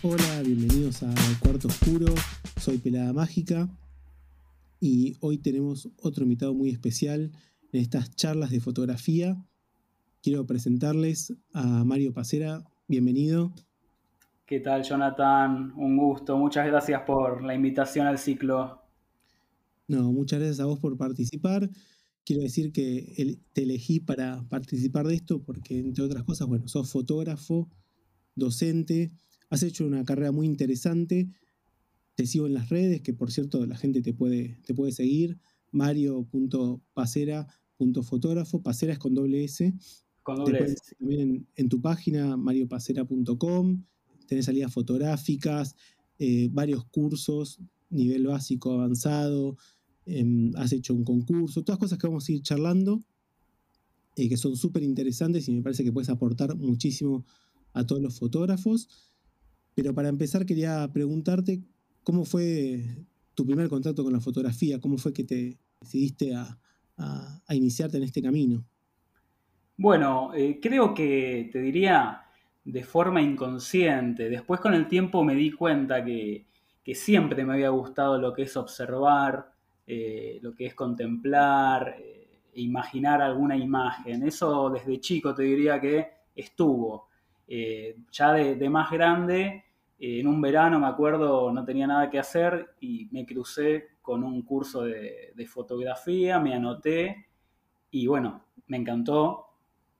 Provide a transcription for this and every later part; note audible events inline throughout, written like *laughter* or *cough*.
Hola, bienvenidos a Cuarto Oscuro. Soy Pelada Mágica y hoy tenemos otro invitado muy especial en estas charlas de fotografía. Quiero presentarles a Mario Pacera. Bienvenido. ¿Qué tal, Jonathan? Un gusto. Muchas gracias por la invitación al ciclo. No, muchas gracias a vos por participar. Quiero decir que te elegí para participar de esto porque, entre otras cosas, bueno, sos fotógrafo, docente Has hecho una carrera muy interesante. Te sigo en las redes, que por cierto la gente te puede, te puede seguir. Mario.pacera.fotógrafo. Pacera es con doble S. Con doble S. También en, tu página, mariopacera.com. Tenés salidas fotográficas, eh, varios cursos, nivel básico, avanzado. Em, has hecho un concurso, todas cosas que vamos a ir charlando, eh, que son súper interesantes y me parece que puedes aportar muchísimo a todos los fotógrafos. Pero para empezar quería preguntarte cómo fue tu primer contacto con la fotografía, cómo fue que te decidiste a, iniciarte en este camino. Bueno, eh, creo que te diría de forma inconsciente. Después con el tiempo me di cuenta que, siempre me había gustado lo que es observar, eh, lo que es contemplar, eh, imaginar alguna imagen. Eso desde chico te diría que estuvo. ya de, más grande en un verano, me acuerdo, no tenía nada que hacer y me crucé con un curso de, fotografía, me anoté y bueno, me encantó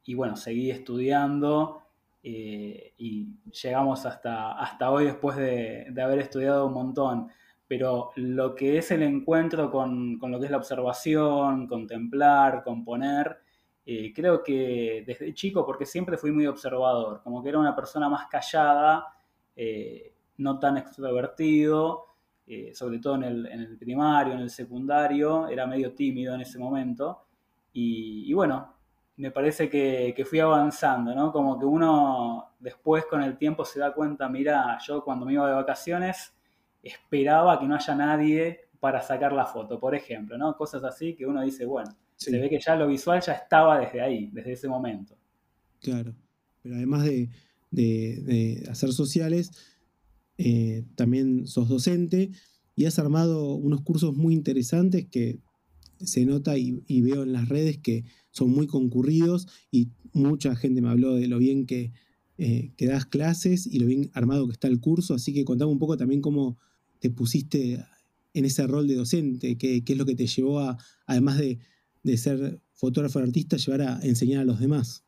y bueno, seguí estudiando eh, y llegamos hasta, hasta hoy después de, haber estudiado un montón. Pero lo que es el encuentro con, lo que es la observación, contemplar, componer, eh, creo que desde chico, porque siempre fui muy observador, como que era una persona más callada, eh, no tan extrovertido, eh, sobre todo en el, primario, en el secundario, era medio tímido en ese momento. Y, bueno, me parece que, fui avanzando, ¿no? Como que uno después con el tiempo se da cuenta, mira, yo cuando me iba de vacaciones esperaba que no haya nadie para sacar la foto, por ejemplo, ¿no? Cosas así que uno dice, bueno, se ve que ya lo visual ya estaba desde ahí, desde ese momento. Claro, pero además de, de, hacer sociales, eh, también sos docente y has armado unos cursos muy interesantes que se nota y, veo en las redes que son muy concurridos y mucha gente me habló de lo bien que, eh, que das clases y lo bien armado que está el curso, así que contame un poco también cómo te pusiste en ese rol de docente, qué, es lo que te llevó a, además de, de ser fotógrafo artista, llevar a enseñar a los demás.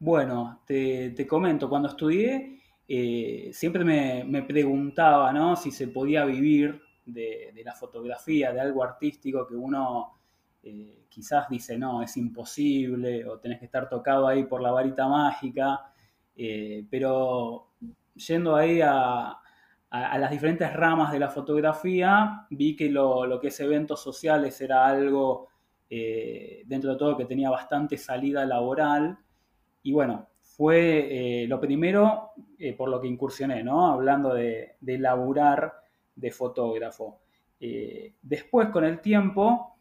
Bueno, te, comento, cuando estudié eh, siempre me, preguntaba ¿no? si se podía vivir de, la fotografía, de algo artístico que uno eh, quizás dice, no, es imposible o tenés que estar tocado ahí por la varita mágica, eh, pero yendo ahí a, las diferentes ramas de la fotografía, vi que lo, lo que es eventos sociales era algo, dentro de todo, que tenía bastante salida laboral y bueno, fue eh, lo primero eh, por lo que incursioné, ¿no? Hablando de, de laburar de fotógrafo. Eh, después, con el tiempo,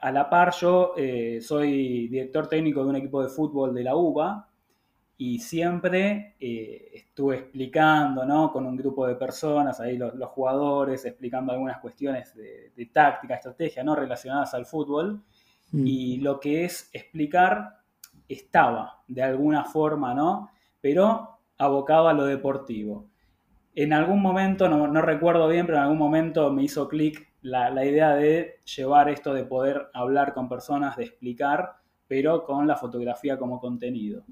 a la par yo soy director técnico de un equipo de fútbol de la UBA y siempre estuve explicando, ¿no? Con un grupo de personas, ahí los, jugadores, explicando algunas cuestiones de, táctica, estrategia, ¿no? Relacionadas al fútbol. Mm. Y lo que es explicar estaba de alguna forma, ¿no? Pero abocado a lo deportivo. En algún momento, no, recuerdo bien, pero en algún momento me hizo clic la, idea de llevar esto de poder hablar con personas, de explicar, pero con la fotografía como contenido.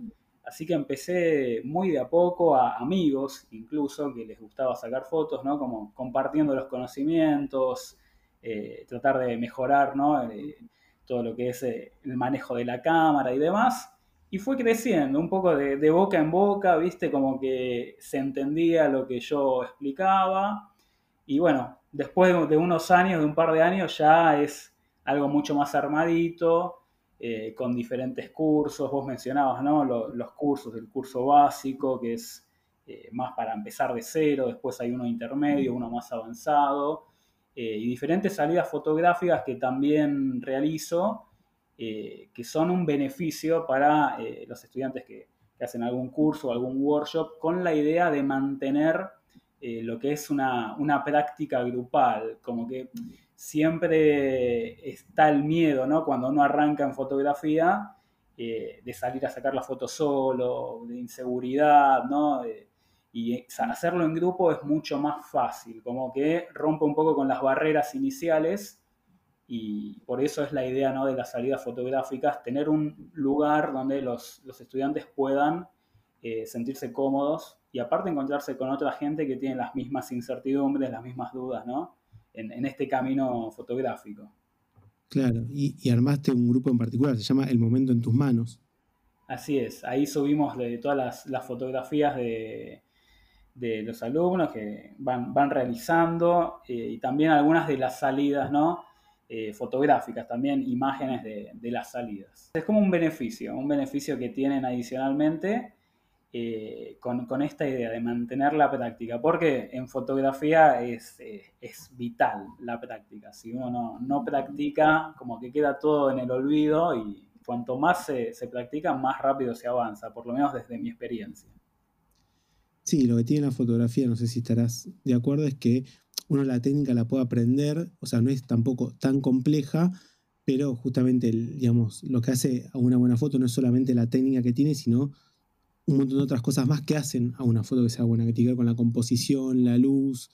Así que empecé muy de a poco a amigos, incluso, que les gustaba sacar fotos, ¿no? Como compartiendo los conocimientos, eh, tratar de mejorar, ¿no? Eh, todo lo que es eh, el manejo de la cámara y demás. Y fue creciendo un poco de, boca en boca, viste, como que se entendía lo que yo explicaba. Y bueno, después de, unos años, de un par de años, ya es algo mucho más armadito, eh, con diferentes cursos. Vos mencionabas, ¿no? Los, cursos, el curso básico, que es eh, más para empezar de cero, después hay uno intermedio, uno más avanzado. Eh, y diferentes salidas fotográficas que también realizo, eh, que son un beneficio para eh, los estudiantes que, hacen algún curso o algún workshop con la idea de mantener lo que es una, práctica grupal, como que siempre está el miedo, ¿no? Cuando uno arranca en fotografía, de salir a sacar la foto solo, de inseguridad, ¿no? Y hacerlo en grupo es mucho más fácil, como que rompe un poco con las barreras iniciales y por eso es la idea ¿no? de las salidas fotográficas, tener un lugar donde los, estudiantes puedan eh, sentirse cómodos y aparte encontrarse con otra gente que tiene las mismas incertidumbres, las mismas dudas, ¿no? En, este camino fotográfico. Claro, y, armaste un grupo en particular, se llama El Momento en tus Manos. Así es, ahí subimos de todas las, fotografías de, los alumnos que van, van realizando eh, y también algunas de las salidas, ¿no? Eh, fotográficas, también imágenes de, las salidas. Es como un beneficio, un beneficio que tienen adicionalmente eh, con, esta idea de mantener la práctica, porque en fotografía es, eh, vital la práctica. Si uno no, practica, como que queda todo en el olvido y cuanto más se, se practica, más rápido se avanza, por lo menos desde mi experiencia. Sí, lo que tiene la fotografía, no sé si estarás de acuerdo, es que uno la técnica la puede aprender, o sea, no es tampoco tan compleja, pero justamente, digamos, lo que hace a una buena foto no es solamente la técnica que tiene, sino un montón de otras cosas más que hacen a una foto que sea buena, que tiene que ver con la composición, la luz,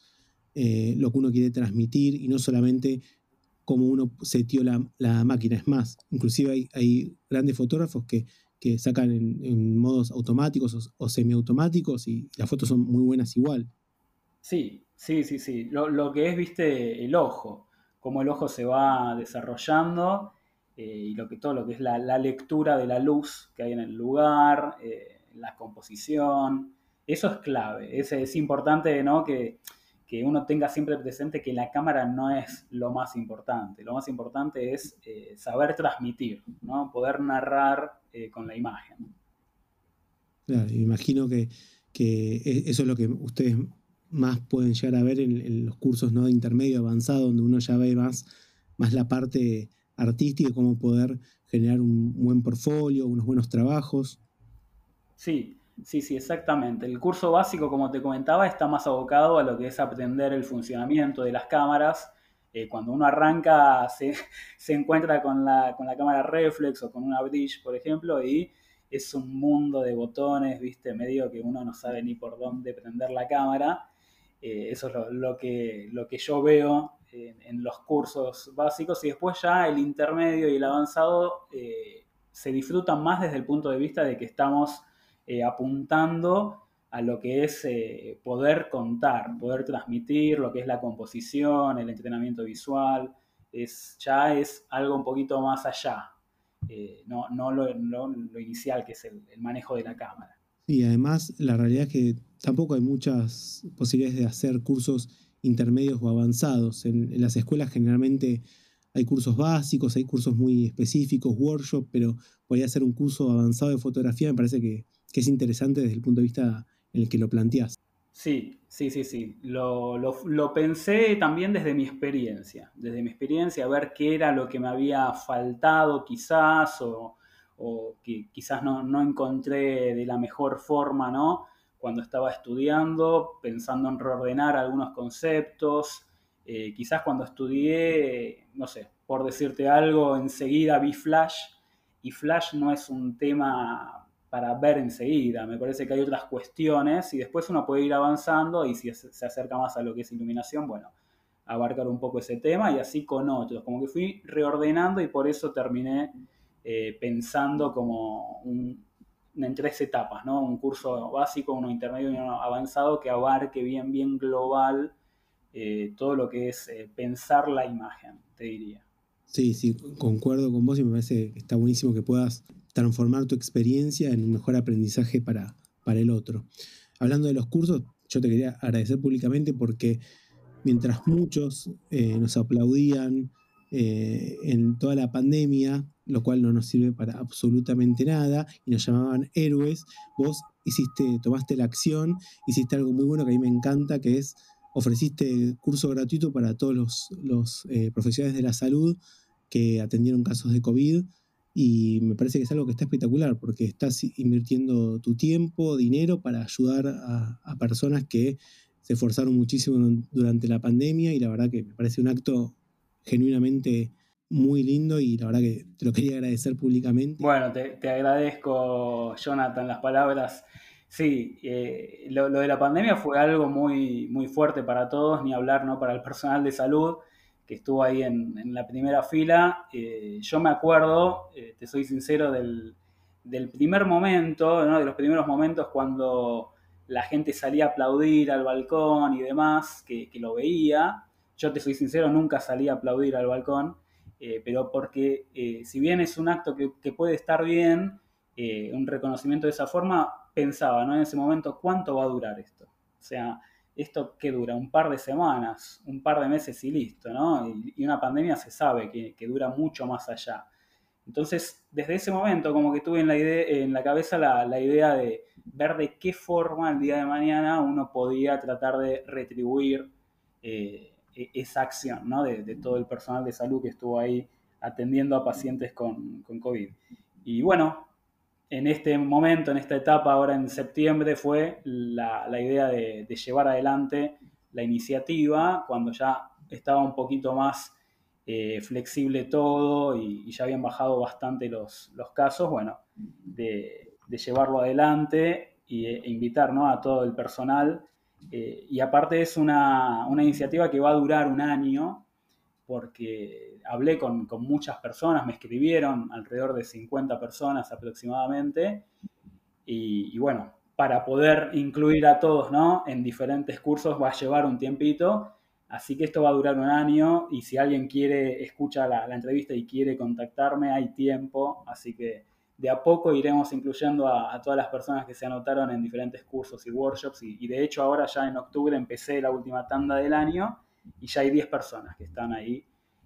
eh, lo que uno quiere transmitir y no solamente cómo uno setió la, la máquina. Es más, inclusive hay, hay grandes fotógrafos que, sacan en, modos automáticos o, semiautomáticos y las fotos son muy buenas igual. Sí, Sí, sí, sí. Lo, que es, viste, el ojo, cómo el ojo se va desarrollando eh, y lo que, todo lo que es la, lectura de la luz que hay en el lugar, eh, la composición, eso es clave. Es, es importante ¿no? que, uno tenga siempre presente que la cámara no es lo más importante. Lo más importante es eh, saber transmitir, ¿no? poder narrar con la imagen. Claro, imagino que, que e, eso es lo que ustedes más pueden llegar a ver en, los cursos ¿no? de intermedio avanzado, donde uno ya ve más, más la parte artística, cómo poder generar un buen portfolio, unos buenos trabajos. Sí, sí, sí, exactamente. El curso básico, como te comentaba, está más abocado a lo que es aprender el funcionamiento de las cámaras. Eh, cuando uno arranca, *laughs* se, se encuentra con la, con la cámara reflex o con una bridge, por ejemplo, y es un mundo de botones, viste, medio que uno no sabe ni por dónde prender la cámara. Eh, eso es lo, que, lo que yo veo en, los cursos básicos y después ya el intermedio y el avanzado eh, se disfrutan más desde el punto de vista de que estamos eh, apuntando a lo que es poder contar, poder transmitir lo que es la composición, el entrenamiento visual, es, ya es algo un poquito más allá, no, lo, inicial que es el manejo de la cámara. Y además la realidad es que tampoco hay muchas posibilidades de hacer cursos intermedios o avanzados. En, las escuelas generalmente hay cursos básicos, hay cursos muy específicos, workshops, pero podría hacer un curso avanzado de fotografía me parece que, es interesante desde el punto de vista en el que lo planteas. Sí, sí, sí, sí. Lo, lo, pensé también desde mi experiencia, desde mi experiencia, a ver qué era lo que me había faltado quizás o, o que quizás no, encontré de la mejor forma, ¿no? Cuando estaba estudiando, pensando en reordenar algunos conceptos. Eh, quizás cuando estudié, no sé, por decirte algo, enseguida vi Flash y Flash no es un tema para ver enseguida. Me parece que hay otras cuestiones y después uno puede ir avanzando y si se acerca más a lo que es iluminación, bueno, abarcar un poco ese tema y así con otros. Como que fui reordenando y por eso terminé eh, pensando como un, en tres etapas, ¿no? Un curso básico, uno intermedio y uno avanzado que abarque bien, bien global eh, todo lo que es eh, pensar la imagen, te diría. Sí, sí, concuerdo con vos y me parece que está buenísimo que puedas transformar tu experiencia en un mejor aprendizaje para, para el otro. Hablando de los cursos, yo te quería agradecer públicamente porque mientras muchos nos aplaudían en toda la pandemia, lo cual no nos sirve para absolutamente nada, y nos llamaban héroes, vos hiciste, tomaste la acción, hiciste algo muy bueno que a mí me encanta, que es ofreciste curso gratuito para todos los, los eh, profesionales de la salud que atendieron casos de COVID y me parece que es algo que está espectacular porque estás invirtiendo tu tiempo, dinero para ayudar a, personas que se esforzaron muchísimo durante la pandemia y la verdad que me parece un acto genuinamente muy lindo y la verdad que te lo quería agradecer públicamente. Bueno, te, agradezco, Jonathan, las palabras. Sí, eh, lo, de la pandemia fue algo muy, muy fuerte para todos, ni hablar ¿no? para el personal de salud que estuvo ahí en, la primera fila. Eh, yo me acuerdo, eh, te soy sincero, del, primer momento, de los primeros momentos cuando la gente salía a aplaudir al balcón y demás, que, lo veía. Yo te soy sincero, nunca salí a aplaudir al balcón, eh, pero porque si bien es un acto que, puede estar bien, un reconocimiento de esa forma, pensaba ¿no? en ese momento, ¿cuánto va a durar esto? O sea, esto que dura un par de semanas, un par de meses y listo, ¿no? Y, una pandemia se sabe que, dura mucho más allá. Entonces, desde ese momento, como que tuve en la, idea, en la cabeza la, idea de ver de qué forma el día de mañana uno podía tratar de retribuir eh, e, esa acción, ¿no? De, todo el personal de salud que estuvo ahí atendiendo a pacientes con, con COVID. Y bueno, en este momento, en esta etapa, ahora en septiembre, fue la, idea de, llevar adelante la iniciativa cuando ya estaba un poquito más eh, flexible todo y, ya habían bajado bastante los, casos, bueno, de, llevarlo adelante e, invitar a todo el personal. Eh, y aparte es una, una iniciativa que va a durar un año, porque hablé con, muchas personas, me escribieron alrededor de 50 personas aproximadamente, y, bueno, para poder incluir a todos ¿no? en diferentes cursos va a llevar un tiempito, así que esto va a durar un año, y si alguien quiere, escucha la, entrevista y quiere contactarme, hay tiempo, así que de a poco iremos incluyendo a, todas las personas que se anotaron en diferentes cursos y workshops, y, y de hecho ahora ya en octubre empecé la última tanda del año, y ya hay 10 personas que están ahí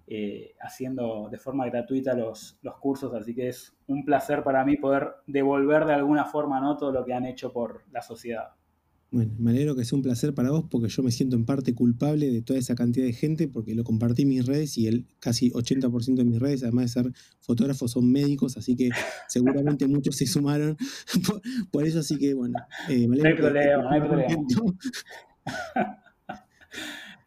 eh, haciendo de forma gratuita los, los, cursos, así que es un placer para mí poder devolver de alguna forma ¿no? todo lo que han hecho por la sociedad. Bueno, me alegro que sea un placer para vos porque yo me siento en parte culpable de toda esa cantidad de gente porque lo compartí en mis redes y el casi 80% de mis redes, además de ser fotógrafos, son médicos, así que *laughs* seguramente muchos se sumaron *laughs* por, eso, así que bueno. Eh, me alegro no hay problema, no hay problema.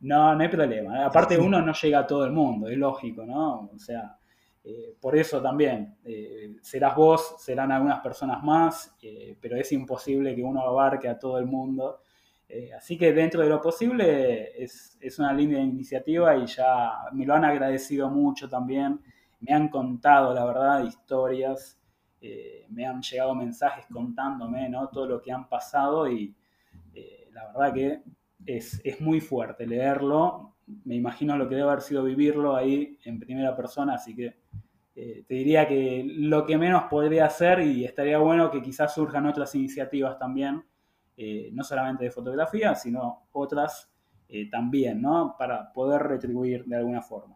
No, no hay problema. Aparte uno no llega a todo el mundo, es lógico, ¿no? O sea, eh, por eso también, eh, serás vos, serán algunas personas más, eh, pero es imposible que uno abarque a todo el mundo. así que dentro de lo posible es, es, una línea de iniciativa y ya me lo han agradecido mucho también. Me han contado, la verdad, historias, me han llegado mensajes contándome ¿no? todo lo que han pasado y la verdad que es, muy fuerte leerlo. Me imagino lo que debe haber sido vivirlo ahí en primera persona, así que eh, te diría que lo que menos podría hacer y estaría bueno que quizás surjan otras iniciativas también, eh, no solamente de fotografía, sino otras eh, también, ¿no? Para poder retribuir de alguna forma.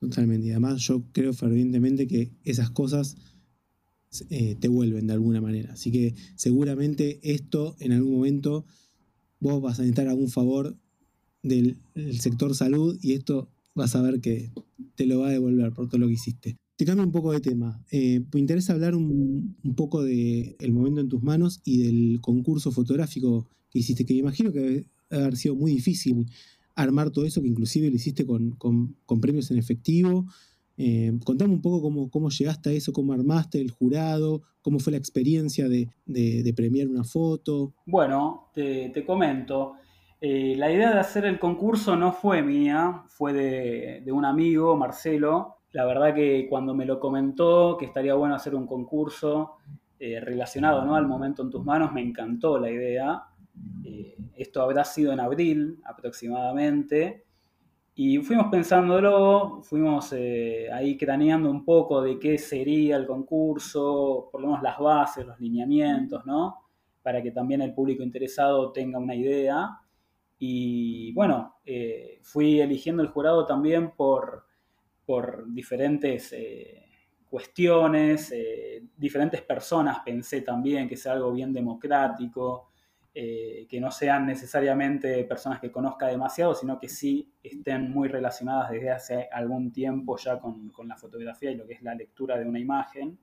Totalmente. Y además yo creo fervientemente que esas cosas te vuelven de alguna manera. Así que seguramente esto en algún momento vos vas a necesitar algún favor del, sector salud y esto vas a ver que te lo va a devolver por todo lo que hiciste. Te cambio un poco de tema. Eh, me interesa hablar un, poco del momento en tus manos y del concurso fotográfico que hiciste, que me imagino que debe haber sido muy difícil armar todo eso, que inclusive lo hiciste con, premios en efectivo. Eh, contame un poco cómo, cómo, llegaste a eso, cómo armaste el jurado, cómo fue la experiencia de, premiar una foto. Bueno, te, comento. Eh, la idea de hacer el concurso no fue mía, fue de, un amigo, Marcelo. La verdad que cuando me lo comentó que estaría bueno hacer un concurso eh, relacionado ¿no? al momento en tus manos, me encantó la idea. esto habrá sido en abril aproximadamente. Y fuimos pensándolo, fuimos eh, ahí craneando un poco de qué sería el concurso, por lo menos las bases, los lineamientos, ¿no? Para que también el público interesado tenga una idea. Y bueno, eh, fui eligiendo el jurado también por, por diferentes eh, cuestiones, diferentes personas pensé también que sea algo bien democrático, eh, que no sean necesariamente personas que conozca demasiado, sino que sí estén muy relacionadas desde hace algún tiempo ya con, la fotografía y lo que es la lectura de una imagen.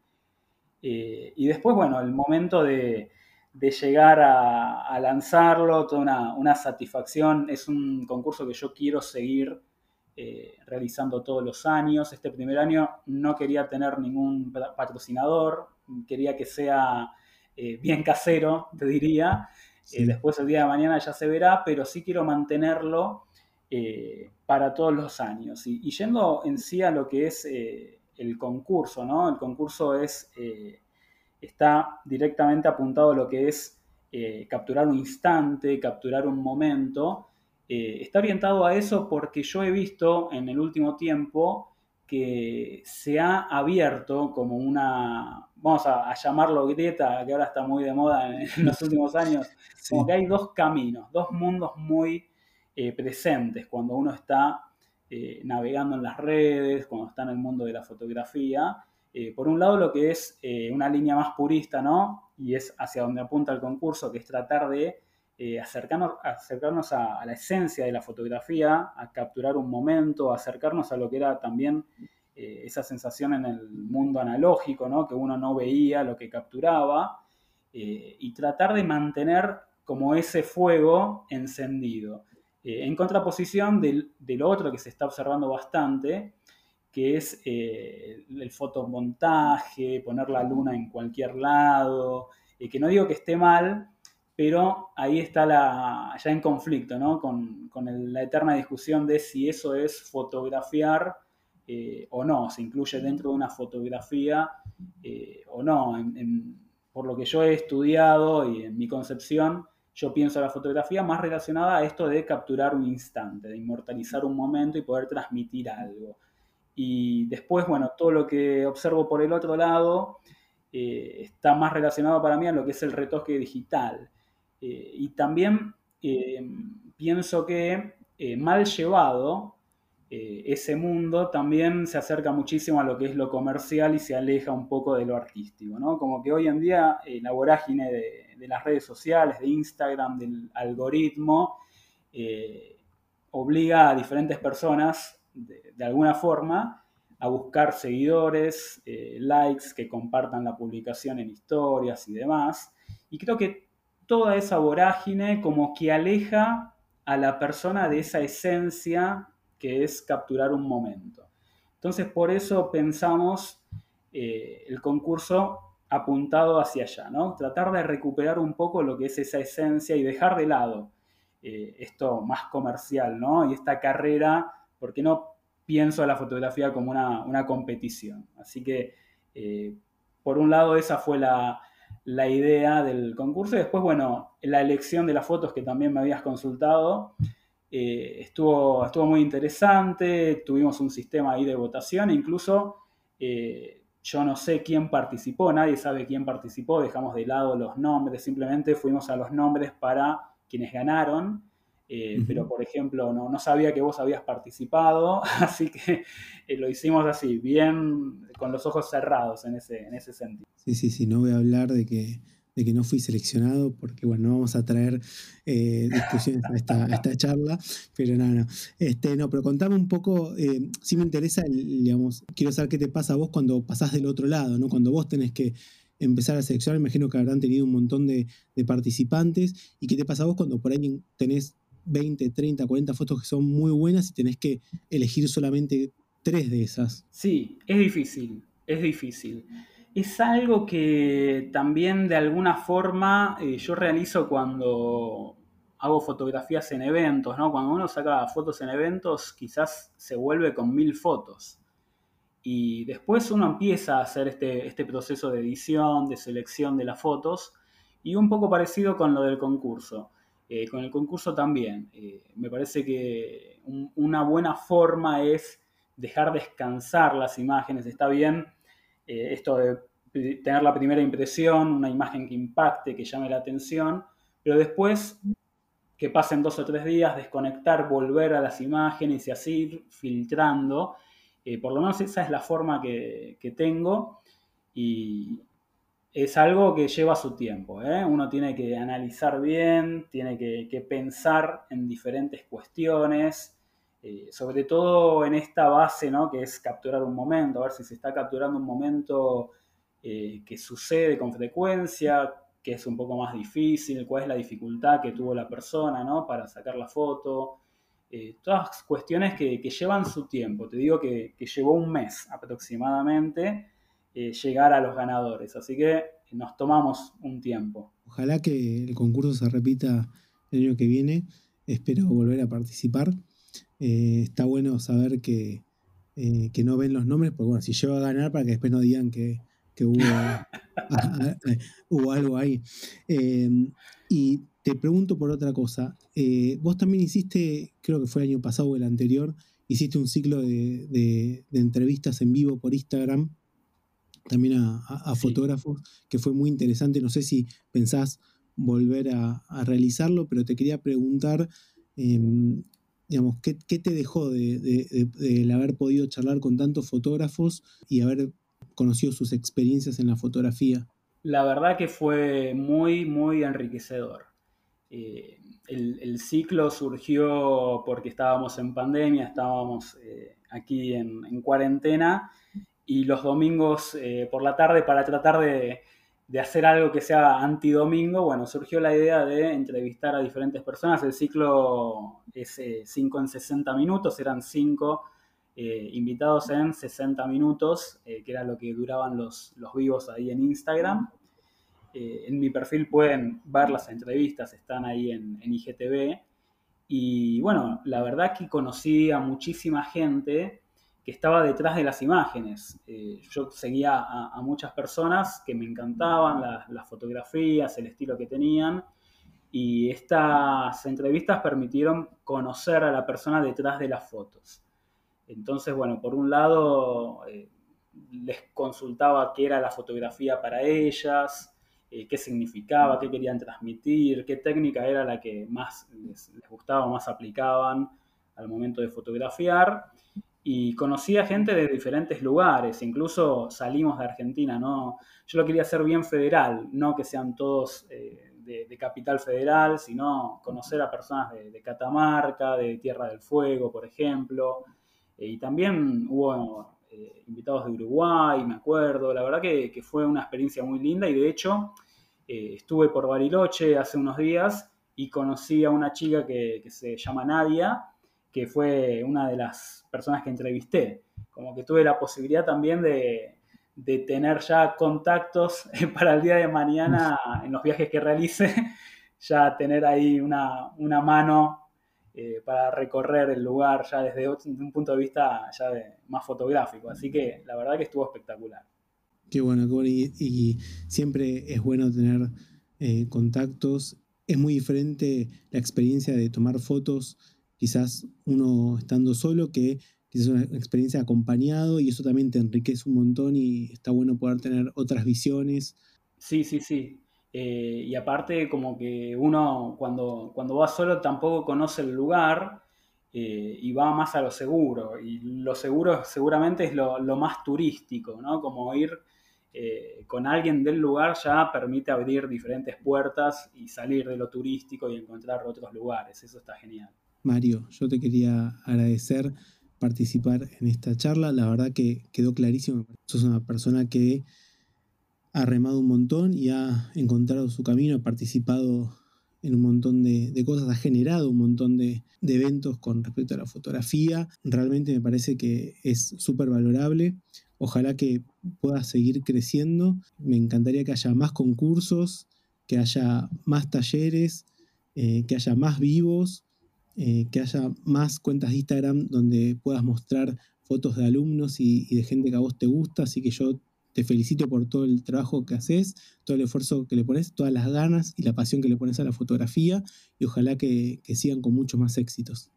Eh, y después, bueno, el momento de, llegar a, lanzarlo, toda una, satisfacción, es un concurso que yo quiero seguir eh, realizando todos los años. Este primer año no quería tener ningún patrocinador, quería que sea bien casero, te diría. Eh, después el día de mañana ya se verá, pero sí quiero mantenerlo eh, para todos los años. Y, yendo en sí a lo que es eh, el concurso, ¿no? El concurso es, está directamente apuntado a lo que es capturar un instante, capturar un momento. está orientado a eso porque yo he visto en el último tiempo que se ha abierto como una, vamos a, llamarlo grieta, que ahora está muy de moda en, los *laughs* últimos años, como que hay dos caminos, dos mundos muy eh, presentes cuando uno está eh, navegando en las redes, cuando está en el mundo de la fotografía. Eh, por un lado, lo que es una línea más purista, ¿no? Y es hacia donde apunta el concurso, que es tratar de acercarnos, acercarnos a, la esencia de la fotografía, a capturar un momento, acercarnos a lo que era también eh, esa sensación en el mundo analógico, ¿no? que uno no veía lo que capturaba, eh, y tratar de mantener como ese fuego encendido. Eh, en contraposición del, otro que se está observando bastante, que es el fotomontaje, poner la luna en cualquier lado, que no digo que esté mal, pero ahí está la, ya en conflicto, ¿no? Con, con la eterna discusión de si eso es fotografiar eh, o no, se incluye dentro de una fotografía eh, o no. por lo que yo he estudiado y en mi concepción, yo pienso la fotografía más relacionada a esto de capturar un instante, de inmortalizar un momento y poder transmitir algo. Y después, bueno, todo lo que observo por el otro lado eh, está más relacionado para mí a lo que es el retoque digital. Y también pienso que mal llevado, eh, ese mundo también se acerca muchísimo a lo que es lo comercial y se aleja un poco de lo artístico, ¿no? Como que hoy en día eh, la vorágine de, las redes sociales, de Instagram, del algoritmo, eh, obliga a diferentes personas, de, alguna forma, a buscar seguidores, likes, que compartan la publicación en historias y demás. Y creo que toda esa vorágine como que aleja a la persona de esa esencia que es capturar un momento. Entonces, por eso pensamos eh, el concurso apuntado hacia allá, ¿no? Tratar de recuperar un poco lo que es esa esencia y dejar de lado eh, esto más comercial, ¿no? Y esta carrera, porque no pienso a la fotografía como una, competición. Así que, eh, por un lado, esa fue la, la idea del concurso. Y después, bueno, la elección de las fotos que también me habías consultado. Eh, estuvo, estuvo muy interesante, tuvimos un sistema ahí de votación, incluso eh, yo no sé quién participó, nadie sabe quién participó, dejamos de lado los nombres, simplemente fuimos a los nombres para quienes ganaron, eh, pero por ejemplo no, no, sabía que vos habías participado, *laughs* así que lo hicimos así, bien con los ojos cerrados en ese, en ese sentido. Sí, sí, sí, no voy a hablar de que de que no fui seleccionado, porque bueno, no vamos a traer eh, discusiones a esta, charla, pero nada, no, Este, no, pero contame un poco, eh, si me interesa, digamos, quiero saber qué te pasa a vos cuando pasás del otro lado, ¿no? Cuando vos tenés que empezar a seleccionar, imagino que habrán tenido un montón de, participantes, y qué te pasa a vos cuando por ahí tenés 20, 30, 40 fotos que son muy buenas y tenés que elegir solamente tres de esas. Sí, es difícil, es difícil. Es algo que también de alguna forma eh, yo realizo cuando hago fotografías en eventos, ¿no? Cuando uno saca fotos en eventos, quizás se vuelve con mil fotos. Y después uno empieza a hacer este, este proceso de edición, de selección de las fotos, y un poco parecido con lo del concurso. Eh, con el concurso también. Eh, me parece que una buena forma es dejar descansar las imágenes. Está bien eh, esto de tener la primera impresión, una imagen que impacte, que llame la atención, pero después que pasen dos o tres días, desconectar, volver a las imágenes y así filtrando. Eh, por lo menos esa es la forma que, tengo y es algo que lleva su tiempo. ¿eh? Uno tiene que analizar bien, tiene que, pensar en diferentes cuestiones, eh, sobre todo en esta base, ¿no? que es capturar un momento, a ver si se está capturando un momento eh, que sucede con frecuencia, que es un poco más difícil, cuál es la dificultad que tuvo la persona ¿no? para sacar la foto. todas cuestiones que, llevan su tiempo. Te digo que, llevó un mes aproximadamente eh, llegar a los ganadores. Así que nos tomamos un tiempo. Ojalá que el concurso se repita el año que viene. Espero volver a participar. Eh, está bueno saber que, eh, que, no ven los nombres, porque bueno, si llego a ganar para que después no digan que, hubo, *laughs* hubo, algo ahí. y te pregunto por otra cosa. vos también hiciste, creo que fue el año pasado o el anterior, hiciste un ciclo de, de entrevistas en vivo por Instagram también a, fotógrafos, que fue muy interesante. No sé si pensás volver a, realizarlo, pero te quería preguntar, em, digamos, ¿qué, te dejó de, haber podido charlar con tantos fotógrafos y haber conocido sus experiencias en la fotografía? La verdad que fue muy, muy enriquecedor. Eh, el, ciclo surgió porque estábamos en pandemia, estábamos eh, aquí en cuarentena y los domingos eh, por la tarde para tratar de, hacer algo que sea antidomingo, bueno, surgió la idea de entrevistar a diferentes personas. El ciclo es 5 en 60 minutos, eran 5 eh, invitados en 60 minutos, eh, que era lo que duraban los, los vivos ahí en Instagram. en mi perfil pueden ver las entrevistas, están ahí en, en IGTV. Y bueno, la verdad que conocí a muchísima gente que estaba detrás de las imágenes. Eh, yo seguía a, muchas personas que me encantaban, las, fotografías, el estilo que tenían, y estas entrevistas permitieron conocer a la persona detrás de las fotos. Entonces, bueno, por un lado eh, les consultaba qué era la fotografía para ellas, eh, qué significaba, qué querían transmitir, qué técnica era la que más les, les gustaba, más aplicaban al momento de fotografiar y conocí a gente de diferentes lugares, incluso salimos de Argentina, ¿no? Yo lo quería hacer bien federal, no que sean todos eh, de, capital federal, sino conocer a personas de, Catamarca, de Tierra del Fuego, por ejemplo. Eh, y también hubo eh, invitados de Uruguay, me acuerdo. La verdad que, fue una experiencia muy linda y de hecho estuve por Bariloche hace unos días y conocí a una chica que, que se llama Nadia, que fue una de las personas que entrevisté. Como que tuve la posibilidad también de, tener ya contactos *laughs* para el día de mañana en los viajes que realice, *laughs* ya tener ahí una, mano eh, para recorrer el lugar ya desde un punto de vista ya más fotográfico. Así que la verdad que estuvo espectacular. Qué bueno, qué bueno. Y, siempre es bueno tener eh, contactos. Es muy diferente la experiencia de tomar fotos quizás uno estando solo, que quizás una experiencia acompañado y eso también te enriquece un montón y está bueno poder tener otras visiones. Sí, sí, sí. Eh, y aparte como que uno cuando, cuando va solo tampoco conoce el lugar eh, y va más a lo seguro. Y lo seguro seguramente es lo, más turístico, ¿no? Como ir eh, con alguien del lugar ya permite abrir diferentes puertas y salir de lo turístico y encontrar otros lugares. Eso está genial. Mario, yo te quería agradecer participar en esta charla. La verdad que quedó clarísimo. Sos una persona que ha remado un montón y ha encontrado su camino, ha participado en un montón de, cosas, ha generado un montón de, eventos con respecto a la fotografía. Realmente me parece que es súper valorable. Ojalá que pueda seguir creciendo. Me encantaría que haya más concursos, que haya más talleres, eh, que haya más vivos eh, que haya más cuentas de Instagram donde puedas mostrar fotos de alumnos y, de gente que a vos te gusta. Así que yo te felicito por todo el trabajo que haces, todo el esfuerzo que le pones, todas las ganas y la pasión que le pones a la fotografía y ojalá que, sigan con muchos más éxitos.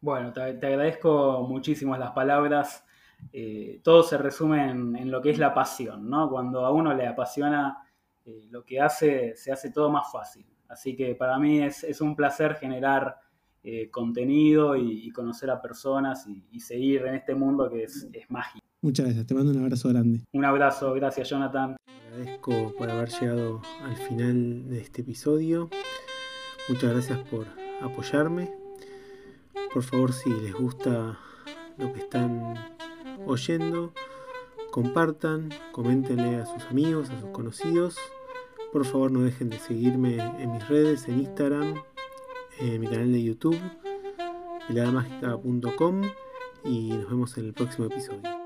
Bueno, te, agradezco muchísimo las palabras. Eh, todo se resume en, lo que es la pasión, ¿no? Cuando a uno le apasiona eh, lo que hace, se hace todo más fácil. Así que para mí es, es un placer generar eh, contenido y, conocer a personas y, seguir en este mundo que es, es mágico. Muchas gracias, te mando un abrazo grande. Un abrazo, gracias Jonathan. agradezco por haber llegado al final de este episodio. Muchas gracias por apoyarme. Por favor, si les gusta lo que están oyendo, compartan, coméntenle a sus amigos, a sus conocidos. Por favor, no dejen de seguirme en mis redes, en Instagram, en mi canal de YouTube, peladamagica.com y nos vemos en el próximo episodio.